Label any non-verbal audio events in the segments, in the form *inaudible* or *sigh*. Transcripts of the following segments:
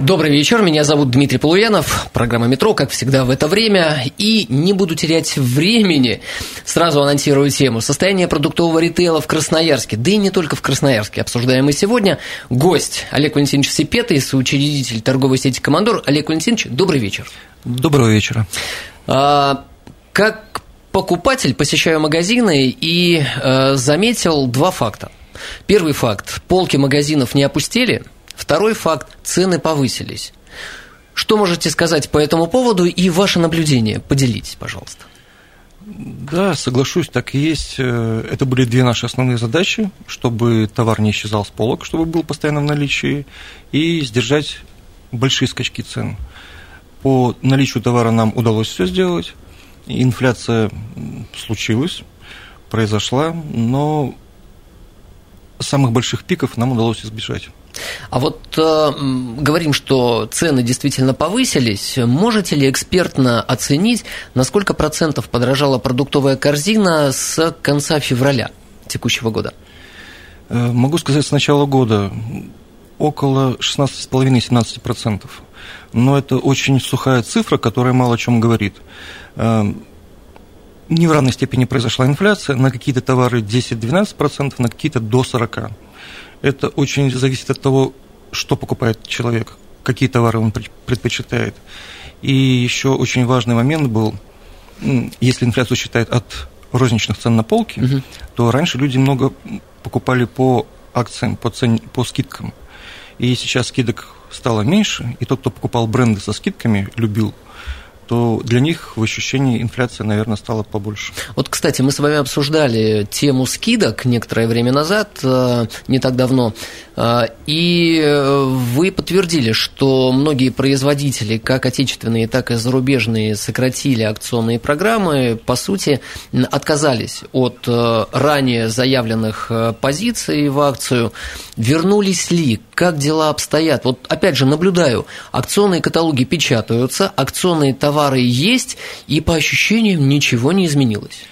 Добрый вечер, меня зовут Дмитрий Полуянов, программа «Метро», как всегда в это время, и не буду терять времени, сразу анонсирую тему. Состояние продуктового ритейла в Красноярске, да и не только в Красноярске, обсуждаем мы сегодня. Гость Олег Валентинович Сипета, соучредитель торговой сети «Командор». Олег Валентинович, добрый вечер. Доброго вечера. А, как покупатель посещаю магазины и а, заметил два факта. Первый факт – полки магазинов не опустели – Второй факт – цены повысились. Что можете сказать по этому поводу и ваше наблюдение? Поделитесь, пожалуйста. Да, соглашусь, так и есть. Э, это были две наши основные задачи, чтобы товар не исчезал с полок, чтобы был постоянно в наличии, и сдержать большие скачки цен. По наличию товара нам удалось все сделать. Инфляция случилась, произошла, но самых больших пиков нам удалось избежать. А вот э, говорим, что цены действительно повысились. Можете ли экспертно оценить, на сколько процентов подорожала продуктовая корзина с конца февраля текущего года? Э, могу сказать, с начала года около 16,5-17%. Но это очень сухая цифра, которая мало о чем говорит. Э, не в равной степени произошла инфляция, на какие-то товары 10-12%, на какие-то до 40% это очень зависит от того, что покупает человек, какие товары он предпочитает. И еще очень важный момент был, если инфляцию считает от розничных цен на полке, угу. то раньше люди много покупали по акциям, по, цен, по скидкам. И сейчас скидок стало меньше, и тот, кто покупал бренды со скидками, любил то для них в ощущении инфляция, наверное, стала побольше. Вот, кстати, мы с вами обсуждали тему скидок некоторое время назад, э, не так давно, э, и вы подтвердили, что многие производители, как отечественные, так и зарубежные, сократили акционные программы, по сути, отказались от э, ранее заявленных позиций в акцию. Вернулись ли? Как дела обстоят? Вот, опять же, наблюдаю, акционные каталоги печатаются, акционные товары есть, и по ощущениям ничего не изменилось.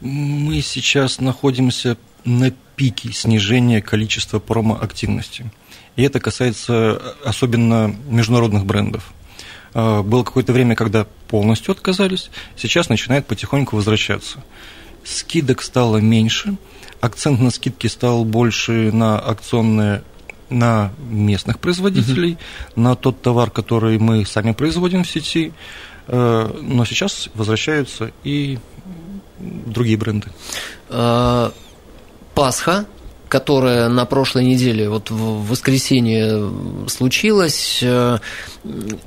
Мы сейчас находимся на пике снижения количества промоактивности. И это касается особенно международных брендов. А, было какое-то время, когда полностью отказались, сейчас начинает потихоньку возвращаться. Скидок стало меньше, акцент на скидки стал больше на акционные на местных производителей, угу. на тот товар, который мы сами производим в сети, э, но сейчас возвращаются и другие бренды. А, Пасха, которая на прошлой неделе, вот в воскресенье случилась, э,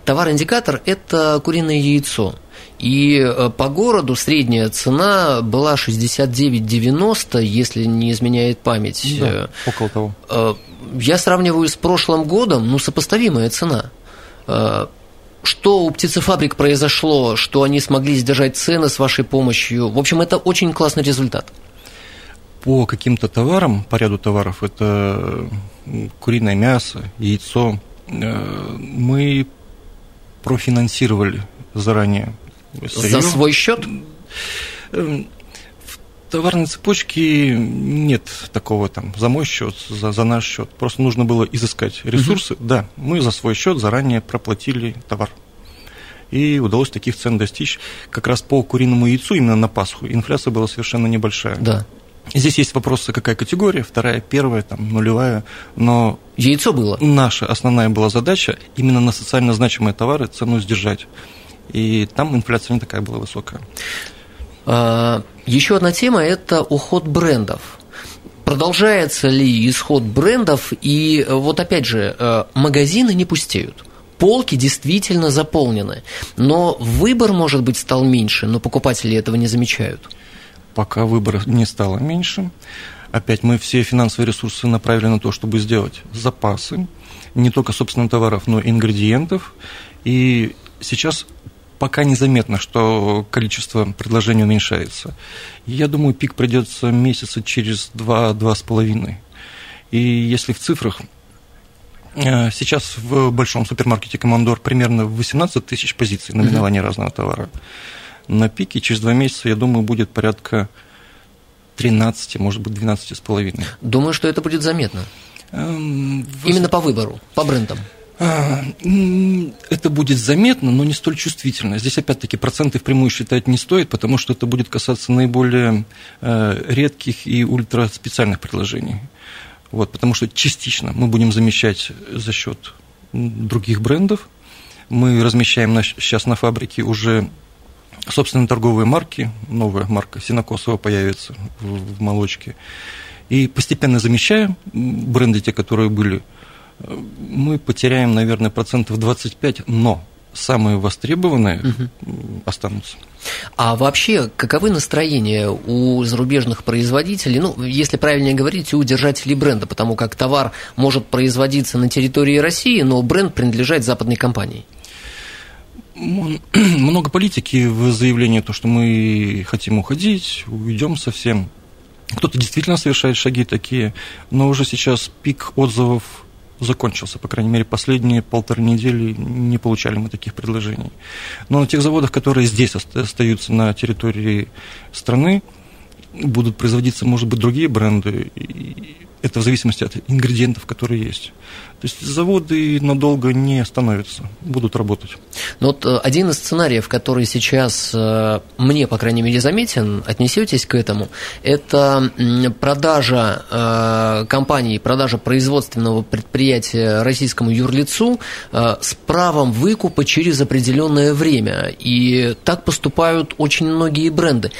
товар-индикатор – это куриное яйцо. И э, по городу средняя цена была 69,90, если не изменяет память. Да, около того я сравниваю с прошлым годом, ну, сопоставимая цена. Э, что у птицефабрик произошло, что они смогли сдержать цены с вашей помощью? В общем, это очень классный результат. По каким-то товарам, по ряду товаров, это куриное мясо, яйцо, э, мы профинансировали заранее. За свой счет? Эм, товарной цепочке нет такого там за мой счет, за, за наш счет. Просто нужно было изыскать ресурсы. Угу. Да, мы за свой счет заранее проплатили товар. И удалось таких цен достичь. Как раз по куриному яйцу именно на Пасху инфляция была совершенно небольшая. Да. Здесь есть вопросы, какая категория, вторая, первая, там, нулевая, но... Яйцо было? Наша основная была задача именно на социально значимые товары цену сдержать. И там инфляция не такая была высокая. А, еще одна тема – это уход брендов. Продолжается ли исход брендов? И э, вот опять же, э, магазины не пустеют. Полки действительно заполнены, но выбор, может быть, стал меньше, но покупатели этого не замечают. Пока выбор не стало меньше, опять мы все финансовые ресурсы направили на то, чтобы сделать запасы, не только собственных товаров, но и ингредиентов. И сейчас пока незаметно, что количество предложений уменьшается. Я думаю, пик придется месяца через два-два с половиной. И если в цифрах э, Сейчас в большом супермаркете «Командор» примерно 18 тысяч позиций наименований mm-hmm. разного товара. На пике через два месяца, я думаю, будет порядка 13, может быть, 12 с половиной. Думаю, что это будет заметно. Эм, Именно по выбору, по брендам. А, это будет заметно, но не столь чувствительно. Здесь, опять-таки, проценты впрямую считать не стоит, потому что это будет касаться наиболее э, редких и ультраспециальных предложений. Вот, потому что частично мы будем замещать за счет других брендов. Мы размещаем на, сейчас на фабрике уже собственные торговые марки. Новая марка Синокосова появится в, в молочке. И постепенно замещаем бренды, те, которые были мы потеряем, наверное, процентов 25, но самые востребованные угу. останутся. А вообще, каковы настроения у зарубежных производителей, ну, если правильнее говорить, у держателей бренда, потому как товар может производиться на территории России, но бренд принадлежать западной компании? *clears throat* Много политики в заявлении, то, что мы хотим уходить, уйдем совсем. Кто-то действительно совершает шаги такие, но уже сейчас пик отзывов закончился. По крайней мере, последние полторы недели не получали мы таких предложений. Но на тех заводах, которые здесь остаются на территории страны, будут производиться, может быть, другие бренды. Это в зависимости от ингредиентов, которые есть. То есть заводы надолго не остановятся, будут работать. Но вот э, один из сценариев, который сейчас э, мне, по крайней мере, заметен, отнесетесь к этому, это продажа э, компании, продажа производственного предприятия российскому юрлицу с правом выкупа через определенное время. И так поступают очень многие бренды.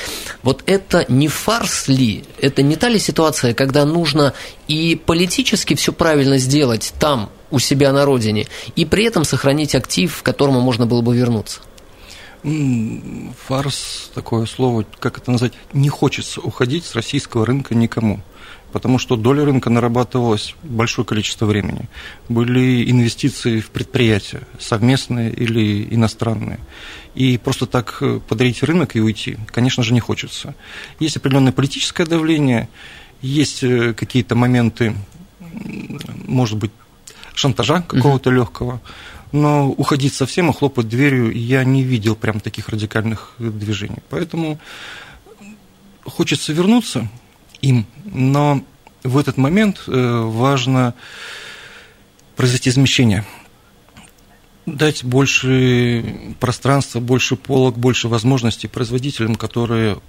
Вот это не фарс ли? Это не та ли ситуация, когда нужно и политически все правильно сделать там, у себя на родине, и при этом сохранить актив, к которому можно было бы вернуться? Фарс, такое слово, как это назвать, не хочется уходить с российского рынка никому потому что доля рынка нарабатывалась большое количество времени. Были инвестиции в предприятия, совместные или иностранные. И просто так э, подарить рынок и уйти, конечно же, не хочется. Есть определенное политическое давление, есть э, какие-то моменты, может быть, шантажа какого-то угу. легкого, но уходить совсем и хлопать дверью я не видел прям таких радикальных движений. Поэтому хочется вернуться им, но в этот момент э, важно произвести замещение дать больше пространства, больше полок, больше возможностей производителям, которые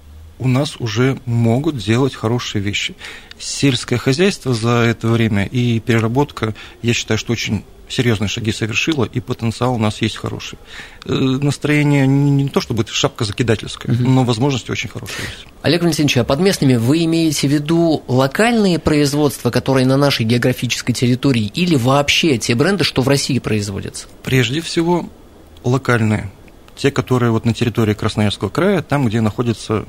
у нас уже могут делать хорошие вещи. Сельское хозяйство за это время и переработка, я считаю, что очень серьезные шаги совершила, и потенциал у нас есть хороший. Э, настроение не то, чтобы шапка закидательская, угу. но возможности очень хорошие есть. Олег Валентинович, а под местными вы имеете в виду локальные производства, которые на нашей географической территории, или вообще те бренды, что в России производятся? Прежде всего, локальные. Те, которые вот на территории Красноярского края, там, где находятся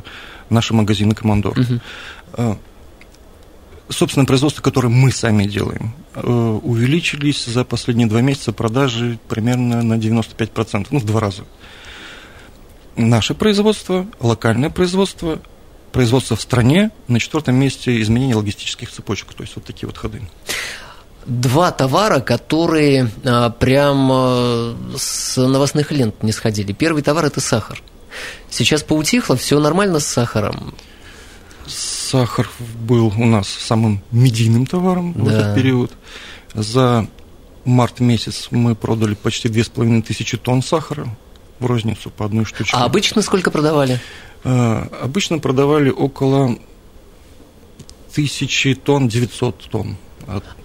наши магазины «Командор». Угу. Собственное производство, которое мы сами делаем, э, увеличились за последние два месяца продажи примерно на 95%, ну, в два раза. Наше производство, локальное производство, производство в стране, на четвертом месте изменение логистических цепочек, то есть вот такие вот ходы два товара, которые а, прям а, с новостных лент не сходили. Первый товар – это сахар. Сейчас поутихло, все нормально с сахаром. Сахар был у нас самым медийным товаром да. в этот период. За март месяц мы продали почти две с половиной тысячи тонн сахара в розницу по одной штучке. А обычно сколько продавали? А, обычно продавали около тысячи тонн, 900 тонн.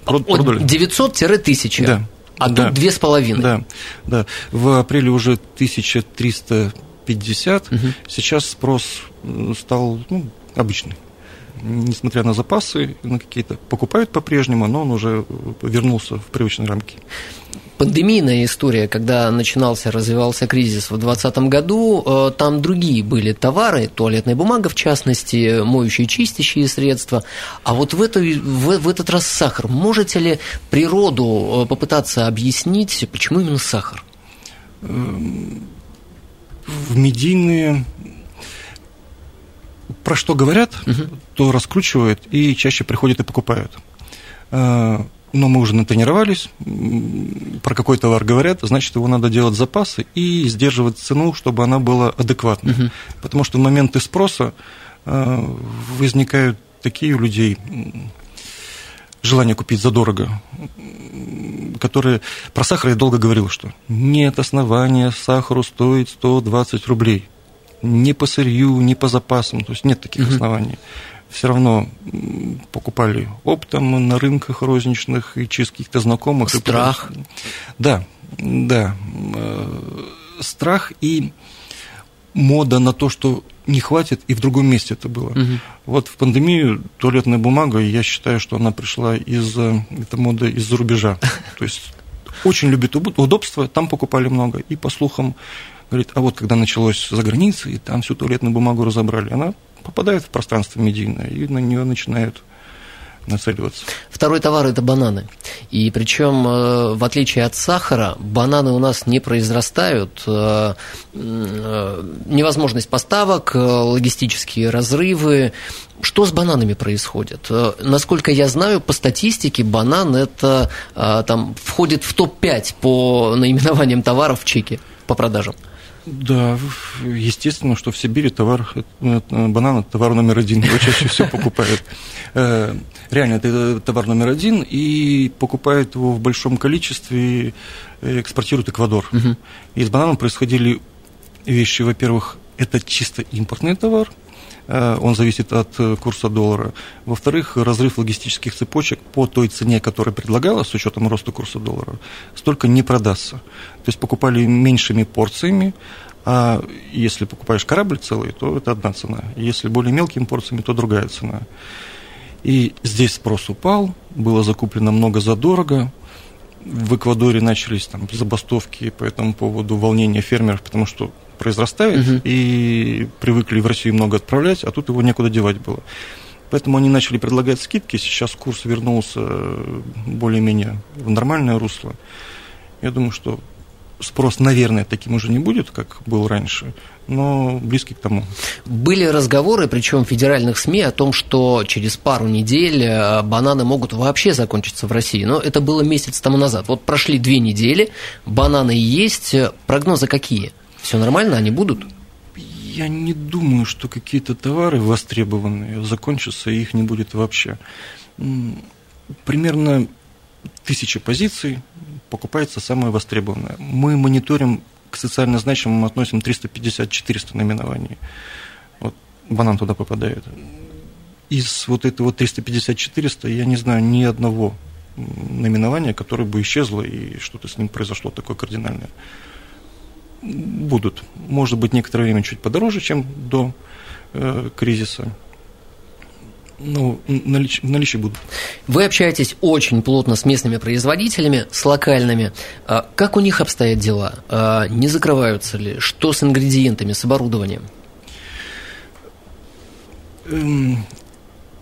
Продали. 900-1000? Да. А да. тут две с половиной. Да, да. В апреле уже 1300 50, угу. сейчас спрос стал ну, обычный. Несмотря на запасы, на какие-то покупают по-прежнему, но он уже вернулся в привычные рамки. Пандемийная история, когда начинался, развивался кризис в 2020 году, э, там другие были товары, туалетная бумага в частности, моющие чистящие средства. А вот в, эту, в, в этот раз сахар. Можете ли природу э, попытаться объяснить, почему именно сахар? В медийные про что говорят, угу. то раскручивают и чаще приходят и покупают. Но мы уже натренировались, про какой товар говорят, значит, его надо делать запасы и сдерживать цену, чтобы она была адекватной. Угу. Потому что в моменты спроса э, возникают такие у людей желание купить задорого, которые... Про сахар я долго говорил, что нет основания сахару стоит 120 рублей. Ни по сырью, ни по запасам, то есть нет таких угу. оснований. Все равно покупали оптом на рынках розничных и через каких-то знакомых. Страх. И... Да, да. Э, страх и мода на то, что не хватит, и в другом месте это было. Угу. Вот в пандемию туалетная бумага, я считаю, что она пришла из эта мода из-за рубежа. *laughs* То есть очень любит удобство, там покупали много, и по слухам говорит, а вот когда началось за границей, там всю туалетную бумагу разобрали, она попадает в пространство медийное, и на нее начинают нацеливаться. Второй товар – это бананы. И причем, э, в отличие от сахара, бананы у нас не произрастают. Э, э, невозможность поставок, логистические разрывы. Что с бананами происходит? Насколько я знаю, по статистике банан это там, входит в топ-5 по наименованиям товаров в чеке по продажам. Да, естественно, что в Сибири товар, банан – это товар номер один, его чаще всего покупают. Э, реально, это товар номер один, и покупают его в большом количестве, экспортируют Эквадор. Угу. И с бананом происходили вещи, во-первых, это чисто импортный товар, Э, он зависит от э, курса доллара. Во-вторых, разрыв логистических цепочек по той цене, которая предлагалась с учетом роста курса доллара, столько не продастся. То есть покупали меньшими порциями, а если покупаешь корабль целый, то это одна цена. Если более мелкими порциями, то другая цена. И здесь спрос упал, было закуплено много задорого. В Эквадоре начались там забастовки по этому поводу, волнения фермеров, потому что произрастает, угу. и привыкли в Россию много отправлять, а тут его некуда девать было. Поэтому они начали предлагать скидки, сейчас курс вернулся более-менее в нормальное русло. Я думаю, что спрос, наверное, таким уже не будет, как был раньше, но близкий к тому. Были разговоры, причем федеральных СМИ, о том, что через пару недель э, бананы могут вообще закончиться в России. Но это было месяц тому назад. Вот прошли две недели, бананы есть. Прогнозы какие? Все нормально, они будут? Я не думаю, что какие-то товары востребованные закончатся, и их не будет вообще. Примерно тысяча позиций покупается самое востребованное. Мы мониторим к социально значимым относим 350-400 наименований. Вот банан туда попадает. Из вот этого 350-400 я не знаю ни одного наименования, которое бы исчезло и что-то с ним произошло такое кардинальное будут. Может быть, некоторое время чуть подороже, чем до э, кризиса. Ну, налич, в наличии будут. Вы общаетесь очень плотно с местными производителями, с локальными. А как у них обстоят дела? А не закрываются ли? Что с ингредиентами, с оборудованием? Эм,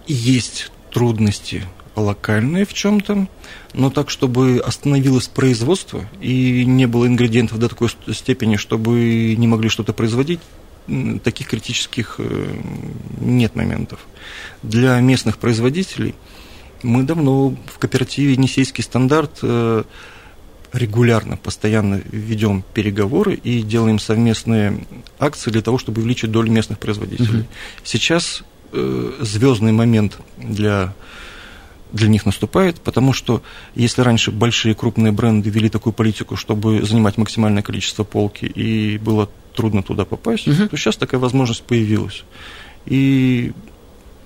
есть трудности локальные в чем-то, но так, чтобы остановилось производство и не было ингредиентов до такой степени, чтобы не могли что-то производить, таких критических э, нет моментов. Для местных производителей мы давно в кооперативе «Несейский стандарт» э, регулярно, постоянно ведем переговоры и делаем совместные акции для того, чтобы увеличить долю местных производителей. Угу. Сейчас э, звездный момент для для них наступает, потому что если раньше большие крупные бренды вели такую политику, чтобы занимать максимальное количество полки, и было трудно туда попасть, угу. то сейчас такая возможность появилась. И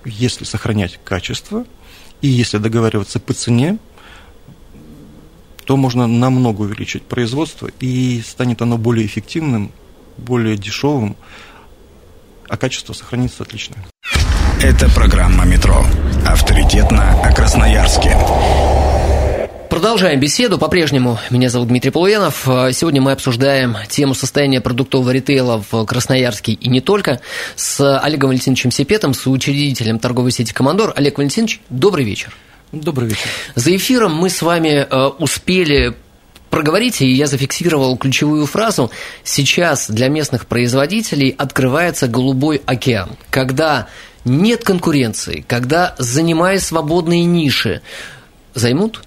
если сохранять качество, и если договариваться по цене, то можно намного увеличить производство, и станет оно более эффективным, более дешевым, а качество сохранится отличное. Это программа «Метро». Авторитетно о Красноярске. Продолжаем беседу. По-прежнему меня зовут Дмитрий Полуянов. Сегодня мы обсуждаем тему состояния продуктового ритейла в Красноярске и не только с Олегом Валентиновичем Сепетом, с учредителем торговой сети «Командор». Олег Валентинович, добрый вечер. Добрый вечер. За эфиром мы с вами э, успели проговорите, и я зафиксировал ключевую фразу. Сейчас для местных производителей открывается голубой океан, когда нет конкуренции, когда, занимая свободные ниши, займут?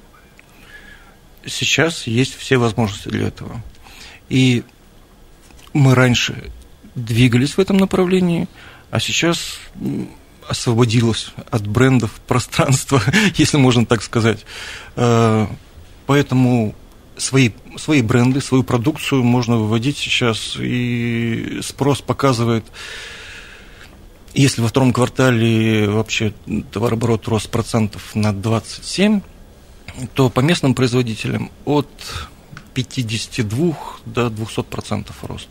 Сейчас есть все возможности для этого. И мы раньше двигались в этом направлении, а сейчас освободилось от брендов *laughs* пространство, если можно так сказать. Э, поэтому свои, свои бренды, свою продукцию можно выводить сейчас, и спрос показывает, если во втором квартале вообще товарооборот рос процентов на 27, то по местным производителям от 52 до 200 процентов рост.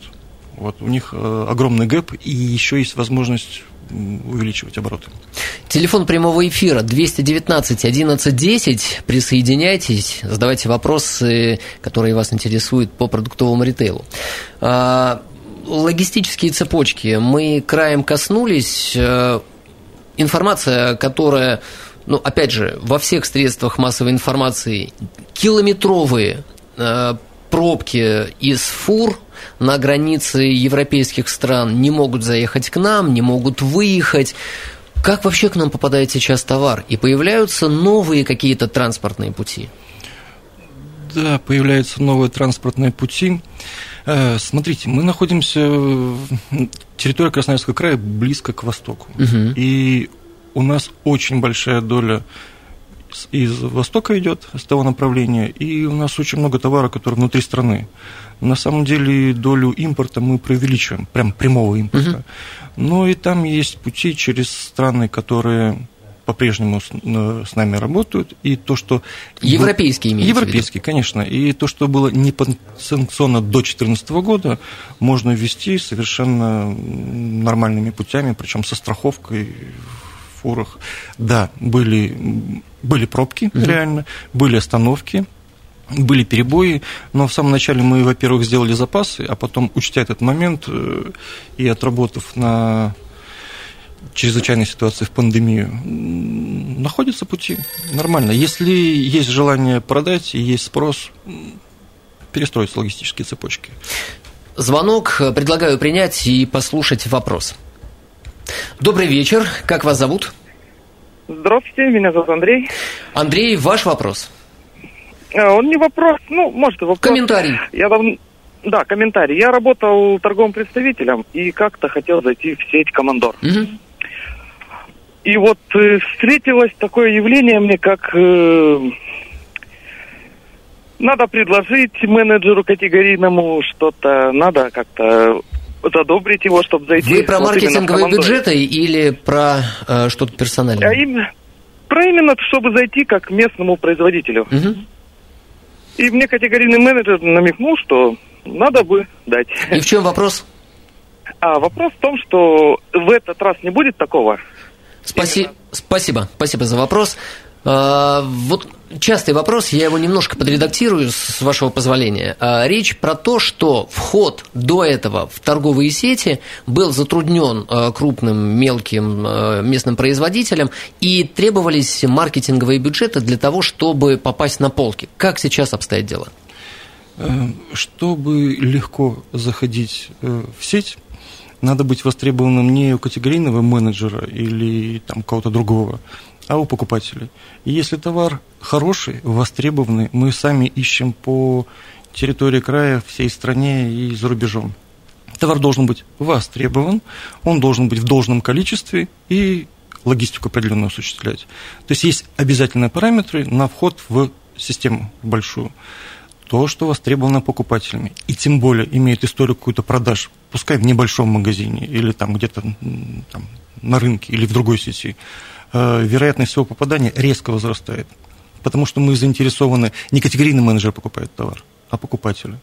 Вот у них э, огромный гэп, и еще есть возможность увеличивать обороты. Телефон прямого эфира 219 1110. Присоединяйтесь, задавайте вопросы, которые вас интересуют по продуктовому ритейлу. Логистические цепочки. Мы краем коснулись. Э, информация, которая, ну, опять же, во всех средствах массовой информации километровые э, пробки из фур на границе европейских стран не могут заехать к нам, не могут выехать. Как вообще к нам попадает сейчас товар? И появляются новые какие-то транспортные пути? Да, появляются новые транспортные пути. Э, смотрите, мы находимся, территория Красноярского края близко к востоку. Угу. И у нас очень большая доля из востока идет, с того направления, и у нас очень много товара, который внутри страны. На самом деле долю импорта мы преувеличиваем, прям прямого импорта. Угу. Но и там есть пути через страны, которые по-прежнему с, с нами работают, и то, что... Европейские имеются Европейские, конечно. И то, что было не санкционно до 2014 года, можно ввести совершенно нормальными путями, причем со страховкой в фурах. Да, были, были пробки, угу. реально, были остановки, были перебои, но в самом начале мы, во-первых, сделали запасы, а потом, учтя этот момент э, и отработав на чрезвычайной ситуации в пандемию, находятся пути. Нормально. Если есть желание продать и есть спрос, перестроить логистические цепочки. Звонок предлагаю принять и послушать вопрос. Добрый вечер. Как вас зовут? Здравствуйте, меня зовут Андрей. Андрей, ваш вопрос. А, он не вопрос, ну, может, вопрос. Комментарий. Я давно... Да, комментарий. Я работал торговым представителем и как-то хотел зайти в сеть «Командор». Угу. И вот э, встретилось такое явление мне, как э, надо предложить менеджеру категорийному что-то, надо как-то задобрить его, чтобы зайти. Вы про вот маркетинговые бюджеты или про э, что-то персональное? А именно, про именно, чтобы зайти как местному производителю. Угу. И мне категорийный менеджер намекнул, что надо бы дать. И в чем вопрос? А вопрос в том, что в этот раз не будет такого, Спаси... Спасибо, спасибо за вопрос. А, вот частый вопрос, я его немножко подредактирую, с вашего позволения. А, речь про то, что вход до этого в торговые сети был затруднен а, крупным, мелким местным производителям, и требовались маркетинговые бюджеты для того, чтобы попасть на полки. Как сейчас обстоит дело? Э, чтобы легко заходить э, в сеть, надо быть востребованным не у категорийного менеджера или там кого-то другого, а у покупателей. И если товар хороший, востребованный, мы сами ищем по территории края, всей стране и за рубежом. Товар должен быть востребован, он должен быть в должном количестве и логистику определенную осуществлять. То есть есть обязательные параметры на вход в систему большую то, что востребовано покупателями, и тем более имеет историю какую-то продаж, пускай в небольшом магазине или там где-то там, на рынке или в другой сети, э, вероятность всего попадания резко возрастает. Потому что мы заинтересованы, не категорийный менеджер покупает товар, а покупатели.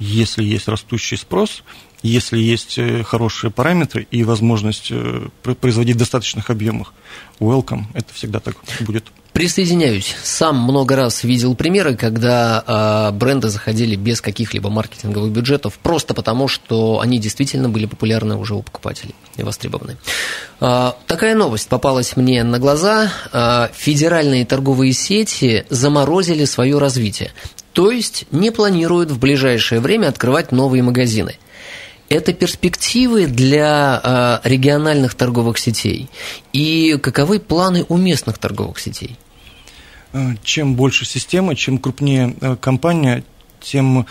Если есть растущий спрос, если есть э, хорошие параметры и возможность э, производить в достаточных объемах, welcome, это всегда так будет. Присоединяюсь. Сам много раз видел примеры, когда э, бренды заходили без каких-либо маркетинговых бюджетов, просто потому, что они действительно были популярны уже у покупателей и востребованы. Э, такая новость попалась мне на глаза. Э, федеральные торговые сети заморозили свое развитие. то есть не планируют в ближайшее время открывать новые магазины. Это перспективы для региональных торговых сетей. И каковы планы у местных торговых сетей? Э, чем больше система, чем крупнее э, компания, тем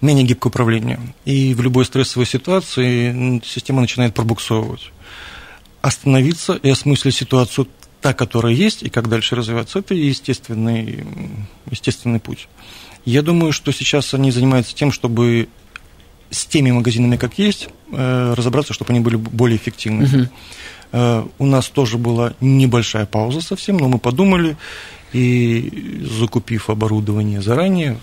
менее гибкое управление. И в любой стрессовой ситуации система начинает пробуксовывать. Остановиться и осмыслить ситуацию та, которая есть, и как дальше развиваться, это естественный, естественный путь. Я думаю, что сейчас они занимаются тем, чтобы с теми магазинами, как есть, э, разобраться, чтобы они были более эффективны. Угу. У нас тоже была небольшая пауза совсем, но мы подумали и закупив оборудование заранее,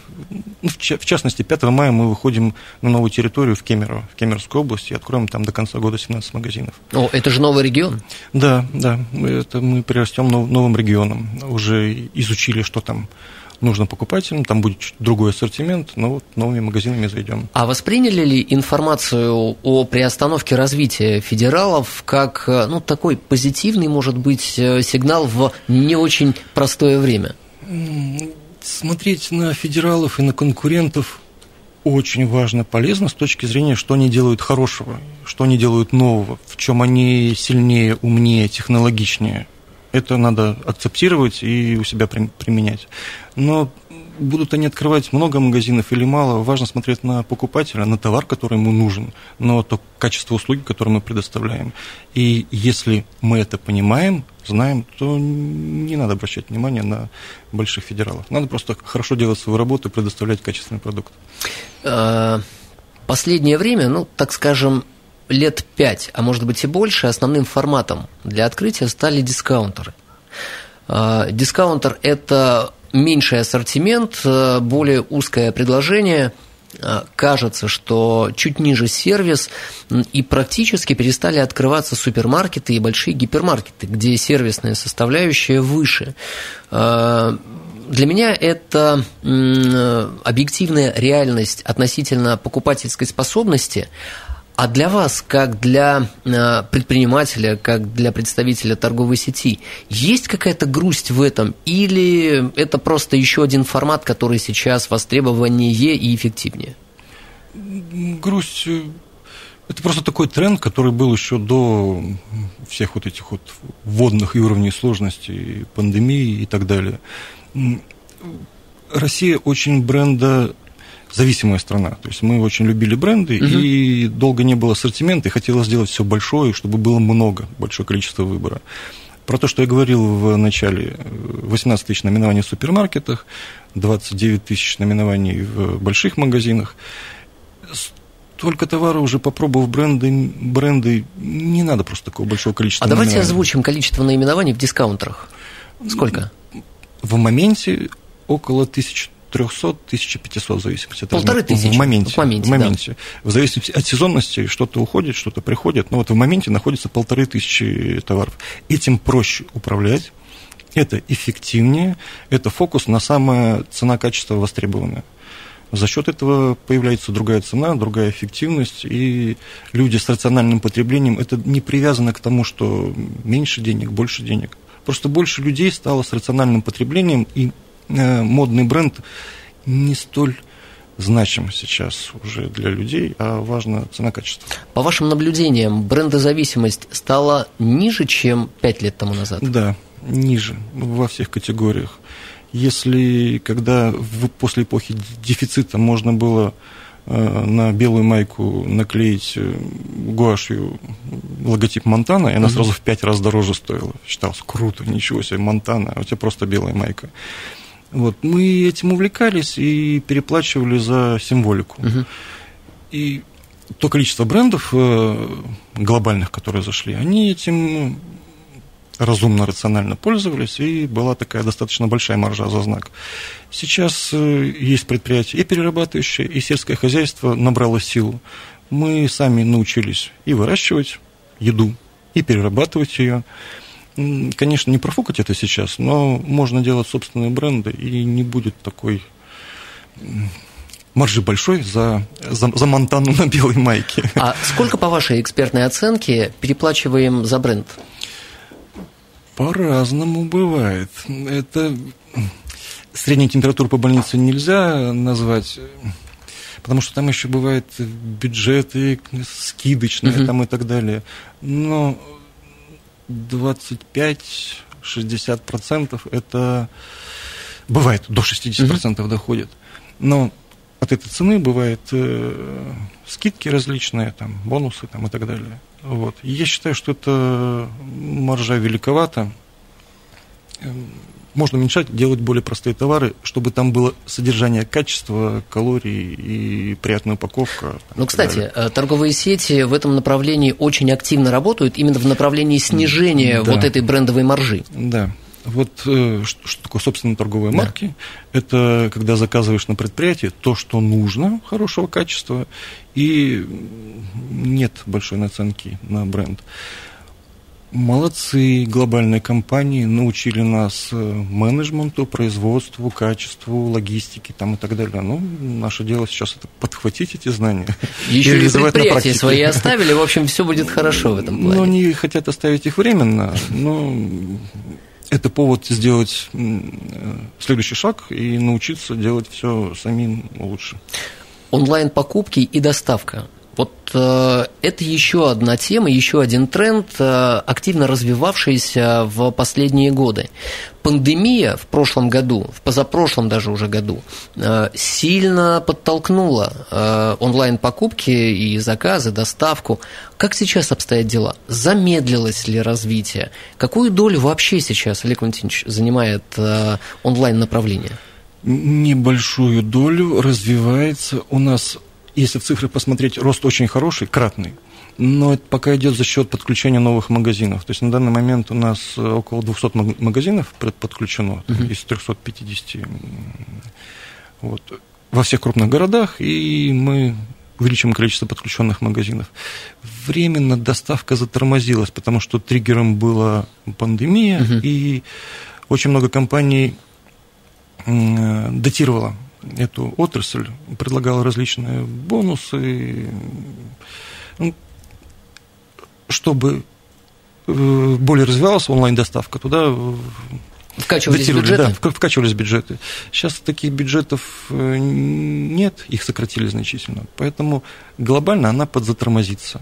ну, в частности, 5 мая мы выходим на новую территорию в Кемерово, в Кемеровской области, и откроем там до конца года 17 магазинов. О, это же новый регион? Да, да, это мы прирастем новым регионом, уже изучили, что там нужно покупателям, там будет другой ассортимент, но вот новыми магазинами зайдем. А восприняли ли информацию о приостановке развития федералов как ну, такой позитивный, может быть, э, сигнал в не очень простое время? Смотреть на федералов и на конкурентов очень важно, полезно с точки зрения, что они делают хорошего, что они делают нового, в чем они сильнее, умнее, технологичнее это надо акцептировать и у себя применять. Но будут они открывать много магазинов или мало, важно смотреть на покупателя, на товар, который ему нужен, на то качество услуги, которое мы предоставляем. И если мы это понимаем, знаем, то не надо обращать внимание на больших федералов. Надо просто хорошо делать свою работу и предоставлять качественный продукт. А, последнее время, ну, так скажем, лет пять, а может быть и больше, основным форматом для открытия стали дискаунтеры. А, дискаунтер – это меньший ассортимент, э, более узкое предложение – кажется, что чуть ниже сервис, и практически перестали открываться супермаркеты и большие гипермаркеты, где сервисная составляющая выше. А, для меня это объективная реальность относительно покупательской способности, а для вас, как для э, предпринимателя, как для представителя торговой сети, есть какая-то грусть в этом? Или это просто еще один формат, который сейчас востребованнее и эффективнее? Грусть э, это просто такой тренд, который был еще до всех вот этих вот вводных уровней сложности, пандемии и так далее. Россия очень бренда зависимая страна. То есть мы очень любили бренды, угу. и долго не было ассортимента, и хотелось сделать все большое, чтобы было много, большое количество выбора. Про то, что я говорил в начале, 18 тысяч номинований в супермаркетах, 29 тысяч номинований в больших магазинах. Только товары уже попробовав бренды, бренды, не надо просто такого большого количества А давайте озвучим количество наименований в дискаунтерах. Сколько? В моменте около тысяч 300-1500 в зависимости от Полторы тысячи. В моменте. В моменте, в, моменте. Да. в зависимости от сезонности что-то уходит, что-то приходит. Но вот в моменте находится полторы тысячи товаров. Этим проще управлять, это эффективнее, это фокус на самое цена-качество востребованное. За счет этого появляется другая цена, другая эффективность, и люди с рациональным потреблением, это не привязано к тому, что меньше денег, больше денег. Просто больше людей стало с рациональным потреблением, и модный бренд не столь значим сейчас уже для людей, а важна цена-качество. По вашим наблюдениям, брендозависимость стала ниже, чем 5 лет тому назад? Да, ниже во всех категориях. Если когда в, после эпохи дефицита можно было э, на белую майку наклеить э, гуашью логотип Монтана, и она сразу в пять раз дороже стоила. Считалось, круто, ничего себе, Монтана, а у тебя просто белая майка. Вот, мы этим увлекались и переплачивали за символику. Угу. И то количество брендов э, глобальных, которые зашли, они этим разумно, рационально пользовались, и была такая достаточно большая маржа за знак. Сейчас э, есть предприятия и перерабатывающие, и сельское хозяйство набрало силу. Мы сами научились и выращивать еду, и перерабатывать ее конечно, не профукать это сейчас, но можно делать собственные бренды, и не будет такой маржи большой за, за, за Монтану на белой майке. А сколько, по вашей экспертной оценке, переплачиваем за бренд? По-разному бывает. Это среднюю температуру по больнице нельзя назвать, потому что там еще бывают бюджеты скидочные угу. там и так далее. Но 25-60% это бывает, до 60% угу. доходит. Но от этой цены бывают э, скидки различные, там, бонусы там, и так далее. Вот. я считаю, что это маржа великовата. Можно уменьшать, делать более простые товары, чтобы там было содержание качества, калорий и приятная упаковка. Ну, кстати, далее. Э, торговые сети в этом направлении очень активно работают, именно в направлении снижения да. вот этой брендовой маржи. Да. Вот э, что, что такое собственные торговые да. марки? Это когда заказываешь на предприятии то, что нужно, хорошего качества, и нет большой наценки на бренд. Молодцы, глобальные компании научили нас э, менеджменту, производству, качеству, логистике там и так далее. Ну, наше дело сейчас это подхватить эти знания. *laughs* Еще и предприятия свои *laughs* оставили, в общем, все будет хорошо в этом плане. Но они хотят оставить их временно, но это повод сделать следующий шаг и научиться делать все самим лучше. Онлайн-покупки и доставка. Вот э, это еще одна тема, еще один тренд, э, активно развивавшийся в последние годы. Пандемия в прошлом году, в позапрошлом даже уже году, э, сильно подтолкнула э, онлайн-покупки и заказы, доставку. Как сейчас обстоят дела? Замедлилось ли развитие? Какую долю вообще сейчас, Олег Валентинович, занимает э, онлайн-направление? Небольшую долю развивается. У нас если в цифры посмотреть, рост очень хороший, кратный. Но это пока идет за счет подключения новых магазинов. То есть на данный момент у нас э, около 200 магазинов подключено uh-huh. из 350 вот, во всех крупных городах, и мы увеличим количество подключенных магазинов. Временно доставка затормозилась, потому что триггером была пандемия, uh-huh. и очень много компаний датировало эту отрасль, предлагал различные бонусы, ну, чтобы э, более развивалась онлайн-доставка, туда Вкачивались бюджеты? Да, вкачивались бюджеты. Сейчас таких бюджетов э, нет, их сократили значительно. Поэтому глобально она подзатормозится.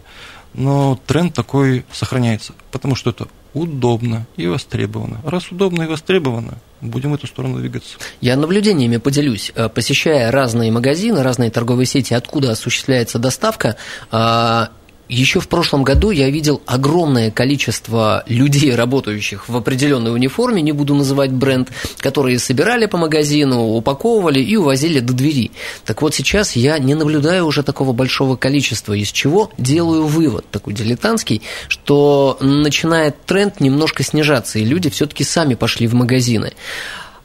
Но тренд такой сохраняется, потому что это удобно и востребовано. Раз удобно и востребовано, будем в эту сторону двигаться. Я наблюдениями поделюсь. Э, посещая разные магазины, разные торговые сети, откуда осуществляется доставка, э, еще в прошлом году я видел огромное количество людей, работающих в определенной униформе, не буду называть бренд, которые собирали по магазину, упаковывали и увозили до двери. Так вот сейчас я не наблюдаю уже такого большого количества, из чего делаю вывод такой дилетантский, что начинает тренд немножко снижаться, и люди все-таки сами пошли в магазины.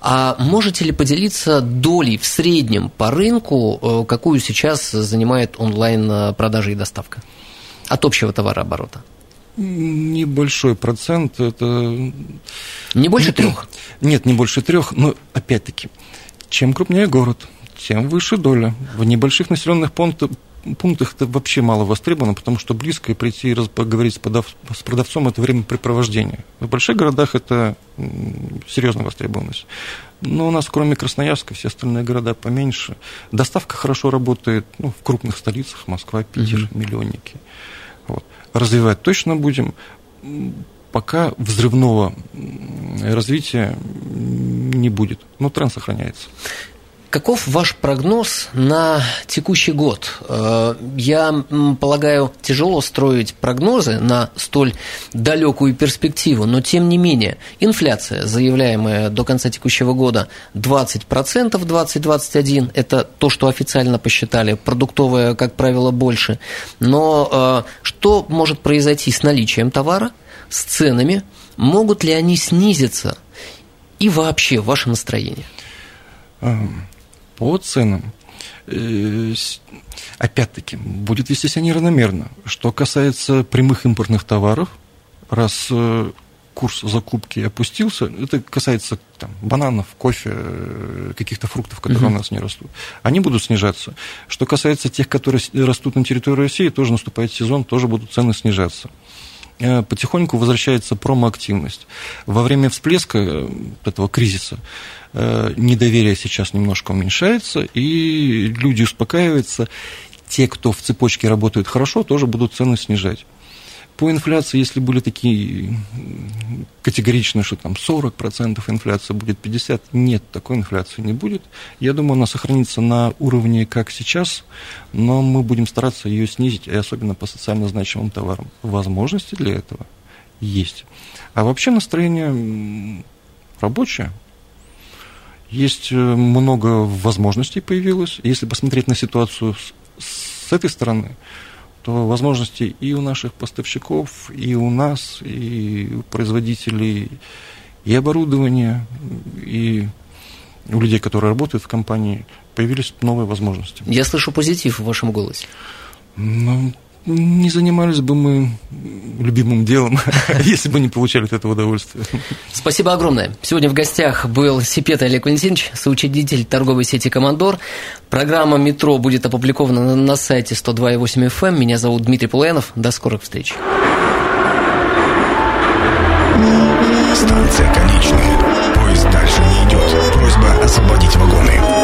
А можете ли поделиться долей в среднем по рынку, э, какую сейчас занимает онлайн-продажа и доставка? От общего товарооборота? Небольшой процент. Это... Не больше *clears throat* трех? Нет, не больше трех. Но опять-таки, чем крупнее город, тем выше доля. В небольших населенных пунктах пунктах это вообще мало востребовано, потому что близко и прийти и поговорить с, продав, с продавцом это времяпрепровождение. В больших городах это серьезная востребованность. Но у нас, кроме Красноярска, все остальные города поменьше. Доставка хорошо работает ну, в крупных столицах, Москва, Питер, угу. миллионники вот, развивать точно будем. Пока взрывного развития не будет, но тренд сохраняется. Каков ваш прогноз на текущий год? Э, я полагаю, тяжело строить прогнозы на столь далекую перспективу, но тем не менее, инфляция, заявляемая до конца текущего года 20% 2021, это то, что официально посчитали, продуктовая, как правило, больше. Но э, что может произойти с наличием товара, с ценами, могут ли они снизиться и вообще ваше настроение? По ценам, э, опять-таки, будет вести себя неравномерно. Что касается прямых импортных товаров, раз э, курс закупки опустился, это касается там, бананов, кофе, э, каких-то фруктов, которые угу. у нас не растут, они будут снижаться. Что касается тех, которые растут на территории России, тоже наступает сезон, тоже будут цены снижаться. Э, потихоньку возвращается промоактивность. Во время всплеска этого кризиса недоверие сейчас немножко уменьшается, и люди успокаиваются. Те, кто в цепочке работают хорошо, тоже будут цены снижать. По инфляции, если были такие категоричные, что там 40% инфляция будет 50%, нет, такой инфляции не будет. Я думаю, она сохранится на уровне, как сейчас, но мы будем стараться ее снизить, и особенно по социально значимым товарам. Возможности для этого есть. А вообще настроение рабочее. Есть э, много возможностей появилось. Если посмотреть на ситуацию с, с этой стороны, то возможности и у наших поставщиков, и у нас, и у производителей, и оборудования, и у людей, которые работают в компании, появились новые возможности. Я слышу позитив в вашем голосе. Ну, не занимались бы мы любимым делом, *laughs* если бы не получали от этого удовольствия. Спасибо огромное. Сегодня в гостях был Сипет Олег Валентинович, соучредитель торговой сети «Командор». Программа «Метро» будет опубликована на сайте 102.8 FM. Эм. Меня зовут Дмитрий Полуянов. До скорых встреч. Станция конечная. Поезд дальше не идет. Просьба освободить вагоны.